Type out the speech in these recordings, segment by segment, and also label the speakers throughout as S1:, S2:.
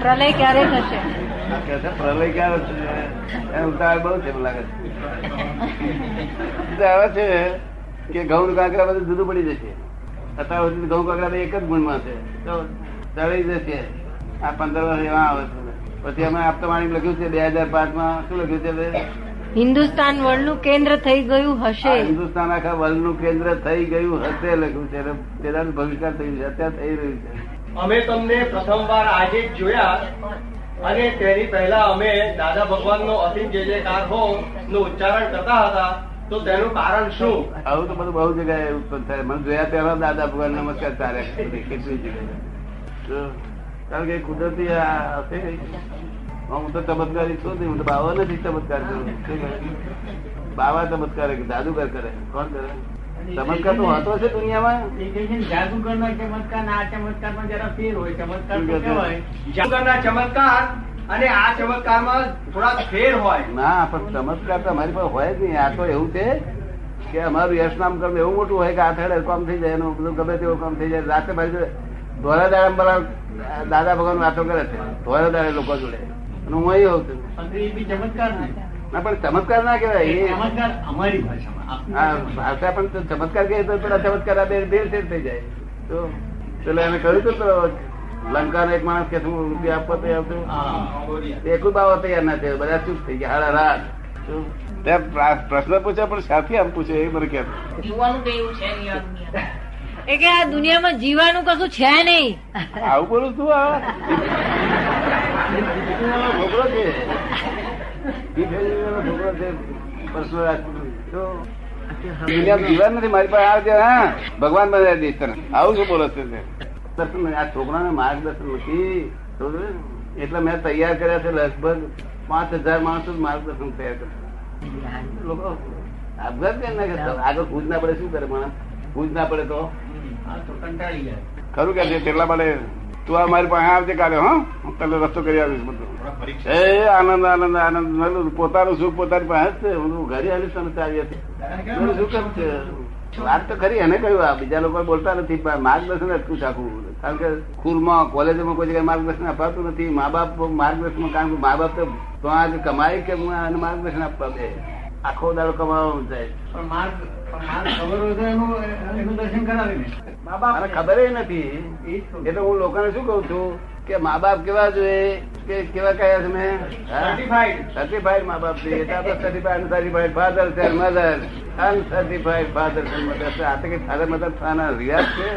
S1: પ્રલય ક્યારે થશે?
S2: આ પ્રલય ક્યારે થશે? ઉતાવળ બહુ છે લાગે છે. આવે છે કે ઘઉં કાંકરા બધું જુદું પડી જશે. અત્યાર સુધી ઘઉં કાંકરા એક જ ગુણમાં છે. તો ચડી જશે. આ પંદર વર્ષ એવા આવે છે. પછી અમે આપતવાણી લખ્યું છે બે હજાર પાંચમાં શું લખ્યું છે?
S1: હિન્દુસ્તાન વર્લ્ડનું કેન્દ્ર થઈ ગયું હશે.
S2: હિન્દુસ્તાન આખા વર્લ્ડનું કેન્દ્ર થઈ ગયું હશે લખ્યું છે. ભવિષ્ય થયું છે. અત્યારે થઈ રહ્યું છે.
S3: અમે તમને પ્રથમવાર આજે જ જોયા અને તેની પહેલા અમે દાદા ભગવાનનો અસીમ જે જે કાર હો નું ઉચ્ચારણ કરતા હતા તો તેનું કારણ શું?
S2: આવું તો બધું બહુ જગ્યાએ ઉત્પન્ન થાય. મને જોયા પહેલા દાદા ભગવાન નમસ્કાર તારે. કેટલી જગ્યાએ. કારણ કે કુદરતી આ હશે. હું તો ચમત્કારી છું નહીં હું તો બાવા નથી ચમત્કાર કરું. બાવા ચમત્કાર કરે, જાદુગર કરે? કોણ કરે? ચમત્કાર તો હોતો છે દુનિયામાં
S4: જાદુગરનો ચમત્કાર ના આ ચમત્કારમાં જરા ફેર હોય. ચમત્કાર તો કહેવાય.
S3: જાદુગરના ચમત્કાર અને આ ચમત્કારમાં થોડા ફેર હોય.
S2: ના પણ ચમત્કાર તો અમારી પાસે હોય જ નહીં. આ તો એવું છે કે અમારું યશનામ કર્મ એવું મોટું હોય કે આ થડે કામ થઈ જાય એનું બધું ગમે તેવું કામ થઈ જાય. રાતે ભાઈ જોડે ધોરા દાડા પેલા દાદા ભગવાન વાતો કરે છે. ધોરા દાડે લોકો જોડે. અને હું અહીં હોઉં છું.
S4: ચમત્કાર ને
S2: ના. પણ ચમત્કાર ના કહેવાય.
S4: ચમત્કાર અમારી ભાષામાં.
S2: ભાષા પણ ચમત્કાર કહે તો પેલા ચમત્કાર આ બે ભેળ થઈ જાય. તો પેલા એને કહ્યું હતું લંકા એક માણસ કે શું રૂપિયા આપવા તૈયાર છું એકલું બાવા તૈયાર ના થયો બધા ચૂપ થઈ ગયા. હાડા રાત. પ્રશ્ન પૂછ્યા પણ સાથી આમ પૂછે એ મને કેમ
S1: એ કે આ દુનિયામાં જીવાનું કશું છે નહીં.
S2: આવું બોલું તું આ છોકરો છે ઈ છે તો જીવન નથી મારી પાસે આવજે હા. ભગવાન બધા દેશ તને. આવું શું બોલો છે દર્શન આ છોકરાને માર્ગદર્શન નથી. એટલે મેં તૈયાર કર્યા છે લગભગ પાંચ હજાર માણસો જ માર્ગદર્શન તૈયાર કર્યા લોકો આપઘાત કરી નાખે આગળ ભૂજ ના પડે શું કરે માણસ? ભૂજ ના પડે તો?
S4: કંટાળી જાય
S2: ખરું કે છે તેટલા માટે તું આ મારી પાસે આવજે કાલે હા. હું તને રસ્તો કરી આવીશ બધું. એ આનંદ આનંદ આનંદ. પોતાનું સુખ પોતાની પાસે જ છે. હું ઘરે આવીશ તને આવી હતી. શું કેમ છે? વાત તો ખરી એને કહ્યું આ બીજા લોકો બોલતા નથી પણ માર્ગદર્શન અટકું ચાખવું કારણ કે સ્કૂલમાં કોલેજમાં કોઈ જગ્યાએ માર્ગદર્શન અપાતું નથી. મા બાપ માર્ગદર્શન કારણ કે મા બાપ તો કમાય કે માર્ગદર્શન આપવા દે આખો દાડો કમાવાનું જાય
S4: પણ માર્ગ પણ ખબર
S2: નથી.
S4: એ તો
S2: એટલે હું લોકોને શું કઉ છું? કે મા બાપ કેવા જોઈએ? કે કેવા કયા
S3: તમે.
S2: સર્ટિફાઈડ મા બાપ જોઈએ સર્ટિફાઈડ સર્ટિફાઈડ ફાધર છે મધર અનસર્ટિફાઈડ ફાધર છે મધર છે. આ તો કઈ ફાધર મધર થવાના રિયાજ છે?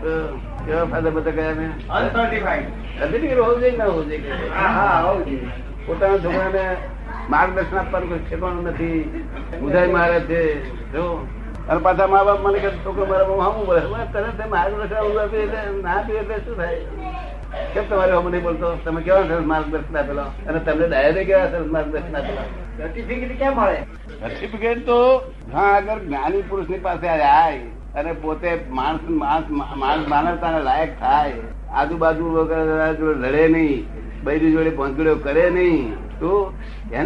S2: તો કેવા ફાધર મધર કયા મેં
S3: અનસર્ટિફાઈડ
S2: સર્ટિફિકેટ હોવું જોઈએ ના હોવું જોઈએ?
S3: હા હા હોવું જોઈએ.
S2: પોતાના છોકરાને માર્ગદર્શન આપવાનું કોઈ ઠેકાણું નથી. બુધાઈ મારે છે. જો અને પાછા મા બાપ મને કે છોકરો મારા બહુ હામું બોલે. તે માર્ગદર્શન આવું આપી એટલે ના આપી એટલે શું થાય? કેમ તમારે હમ નહીં બોલતો? તમે કેવા સરસ માર્ગદર્શન આપેલો? અને તમને ડાયરે કેવા સરસ માર્ગદર્શન આપેલા?
S3: સર્ટિફિકેટ ક્યાં મળે?
S2: સર્ટિફિકેટ તો હા આગળ જ્ઞાની પુરુષની પાસે જાય અને પોતે માણસ માણસ માણસ માનવતાને લાયક થાય. આજુબાજુ વગર જોડે લડે નહીં. બૈરી જોડે ભોંગડ્યો કરે નહીં.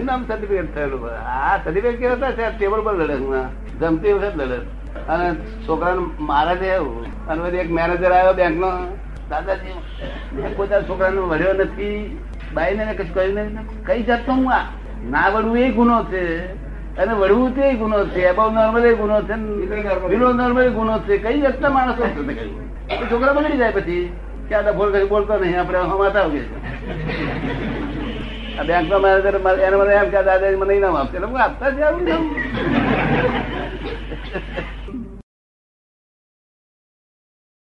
S2: નામ સર્ટિફિકેટ થયેલું. આ સર્ટિફિકેટ કેવા છે ટેબલ પર લડે જમતી વખત લડે અને છોકરાને મારે એવું. અને પછી એક મેનેજર આવ્યો બેંક નો દાદાજી, મેં પોતા છોકરાને વળ્યો નથી. બાઈને મેં કશું કહ્યું નથી. કઈ જાતનો હું આ? ના વળવું એ ગુનો છે. અને વળવું તે ગુનો છે. એબાઉ નોર્મલ એ ગુનો છે. બિલો નોર્મલ ગુનો છે. કઈ જાતના માણસો છોકરા બગડી જાય પછી. કે આ ડફોડ કરી બોલતો નહીં. આપણે હમાતા આવીએ આ બેંક નો મેનેજર એને મને એમ કે દાદાજી મને ઇનામ આપશે એટલે હું આપતા જ આવું.